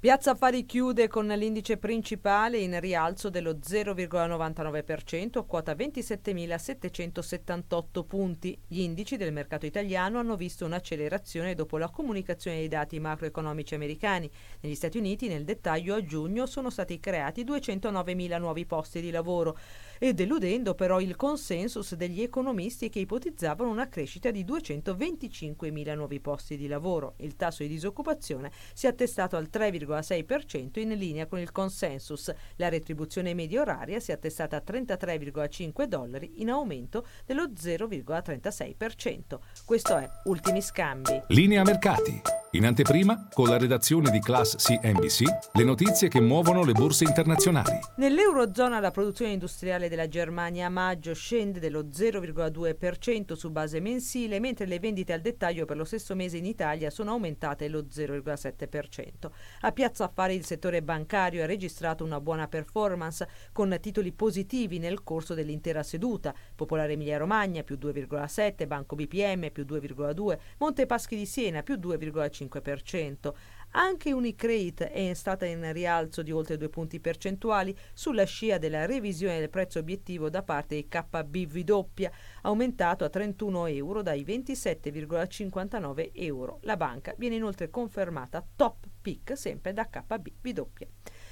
Piazza Affari chiude con l'indice principale in rialzo dello 0,99%, quota 27.778 punti. Gli indici del mercato italiano hanno visto un'accelerazione dopo la comunicazione dei dati macroeconomici americani. Negli Stati Uniti, nel dettaglio, a giugno sono stati creati 209.000 nuovi posti di lavoro e deludendo però il consensus degli economisti che ipotizzavano una crescita di 225.000 nuovi posti di lavoro. Il tasso di disoccupazione si è attestato al 3,6% in linea con il consensus. La retribuzione media oraria si è attestata a 33,5 dollari in aumento dello 0,36%. Questo è Ultimi Scambi. Linea mercati. In anteprima, con la redazione di Class CNBC, le notizie che muovono le borse internazionali. Nell'Eurozona la produzione industriale della Germania a maggio scende dello 0,2% su base mensile, mentre le vendite al dettaglio per lo stesso mese in Italia sono aumentate lo 0,7%. A Piazza Affari il settore bancario ha registrato una buona performance con titoli positivi nel corso dell'intera seduta. Popolare Emilia Romagna più 2,7, Banco BPM più 2,2, Monte Paschi di Siena più 2,5 5%. Anche Unicredit è stata in rialzo di oltre due punti percentuali sulla scia della revisione del prezzo obiettivo da parte di KBV aumentato a 31 euro dai 27,59 euro. La banca viene inoltre confermata top pick sempre da KBV.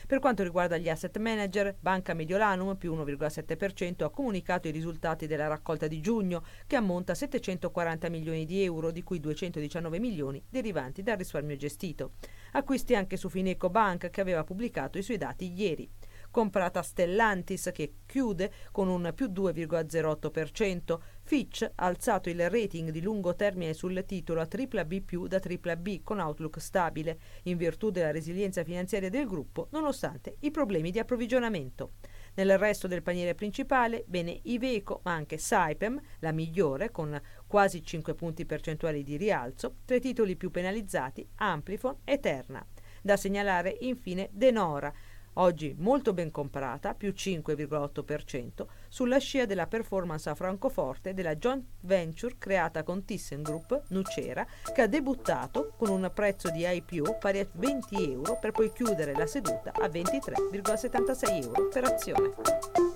Per quanto riguarda gli asset manager, Banca Mediolanum più 1,7% ha comunicato i risultati della raccolta di giugno, che ammonta a 740 milioni di euro, di cui 219 milioni derivanti dal risparmio gestito. Acquisti anche su Fineco Bank, che aveva pubblicato i suoi dati ieri comprata Stellantis che chiude con un più 2,08%. Fitch ha alzato il rating di lungo termine sul titolo a BBB da BBB con outlook stabile, in virtù della resilienza finanziaria del gruppo, nonostante i problemi di approvvigionamento. Nel resto del paniere principale, bene Iveco, ma anche Saipem, la migliore, con quasi 5 punti percentuali di rialzo, tra i titoli più penalizzati Amplifon e Terna. Da segnalare infine Denora, oggi molto ben comprata, più 5,8%, sulla scia della performance a Francoforte della joint venture creata con ThyssenKrupp Nucera, che ha debuttato con un prezzo di IPO pari a 20 euro per poi chiudere la seduta a 23,76 euro per azione.